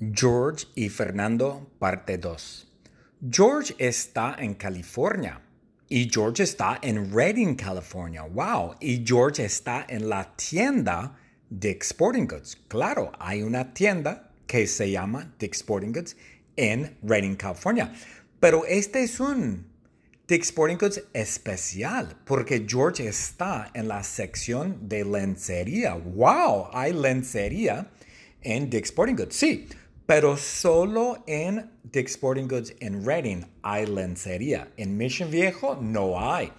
George y Fernando, parte 2. George está en California y George está en Redding, California. Wow. Y George está en la tienda Dick's Sporting Goods. Claro, hay una tienda que se llama Dick's Sporting Goods en Redding, California. Pero este es un Dick's Sporting Goods especial porque George está en la sección de lencería. ¡Wow! Hay lencería en Dick's Sporting Goods. Sí, pero solo en Dick's Sporting Goods en Reading hay lencería. En Mission Viejo no hay.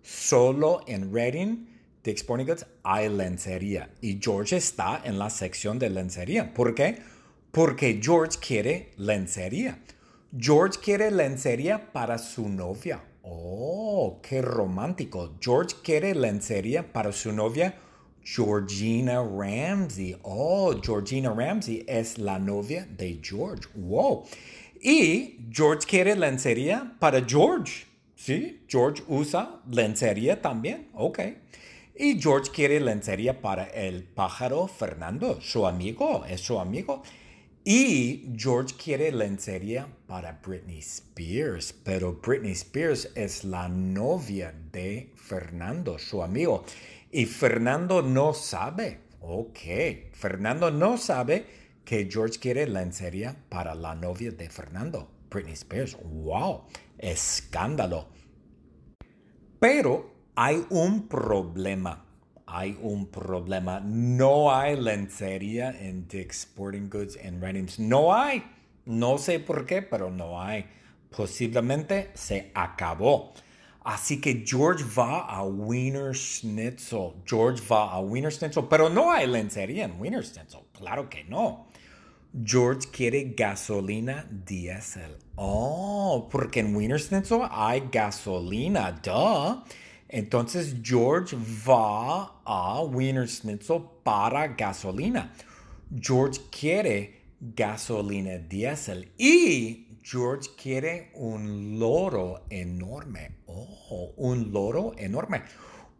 Solo en Reading, Dick's Sporting Goods hay lencería. Y George está en la sección de lencería. ¿Por qué? Porque George quiere lencería. George quiere lencería para su novia. Oh, qué romántico. George quiere lencería para su novia Georgina Ramsey. Oh, Georgina Ramsey es la novia de George. Wow. Y George quiere lencería para George. Sí, George usa lencería también. Ok. Y George quiere lencería para el pájaro Fernando, su amigo, es su amigo. Y George quiere lencería para Britney Spears, pero Britney Spears es la novia de Fernando, su amigo. Y Fernando no sabe. Ok, Fernando no sabe que George quiere lencería para la novia de Fernando, Britney Spears. ¡Wow! Escándalo. Pero hay un problema. Hay un problema. No hay lencería en Dick's Sporting Goods en Reynolds. No hay. No sé por qué, pero no hay. Posiblemente se acabó. Así que George va a Wiener Schnitzel. George va a Wiener Schnitzel, pero no hay lencería en Wiener Schnitzel. Claro que no. George quiere gasolina diésel. Oh, porque en Wiener Schnitzel hay gasolina. Duh. Entonces George va a Wiener Schnitzel para gasolina. George quiere gasolina diésel y George quiere un loro enorme. Oh, un loro enorme.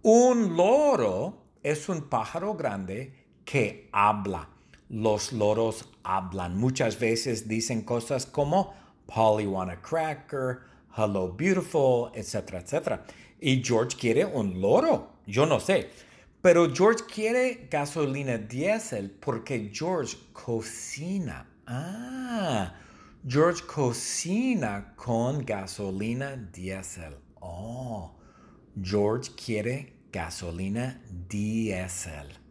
Un loro es un pájaro grande que habla. Los loros hablan. Muchas veces dicen cosas como Polly want a cracker, hello beautiful, etcétera, etcétera. Y George quiere un loro. Yo no sé. Pero George quiere gasolina diésel porque George cocina. Ah, George cocina con gasolina diésel. Oh, George quiere gasolina diésel.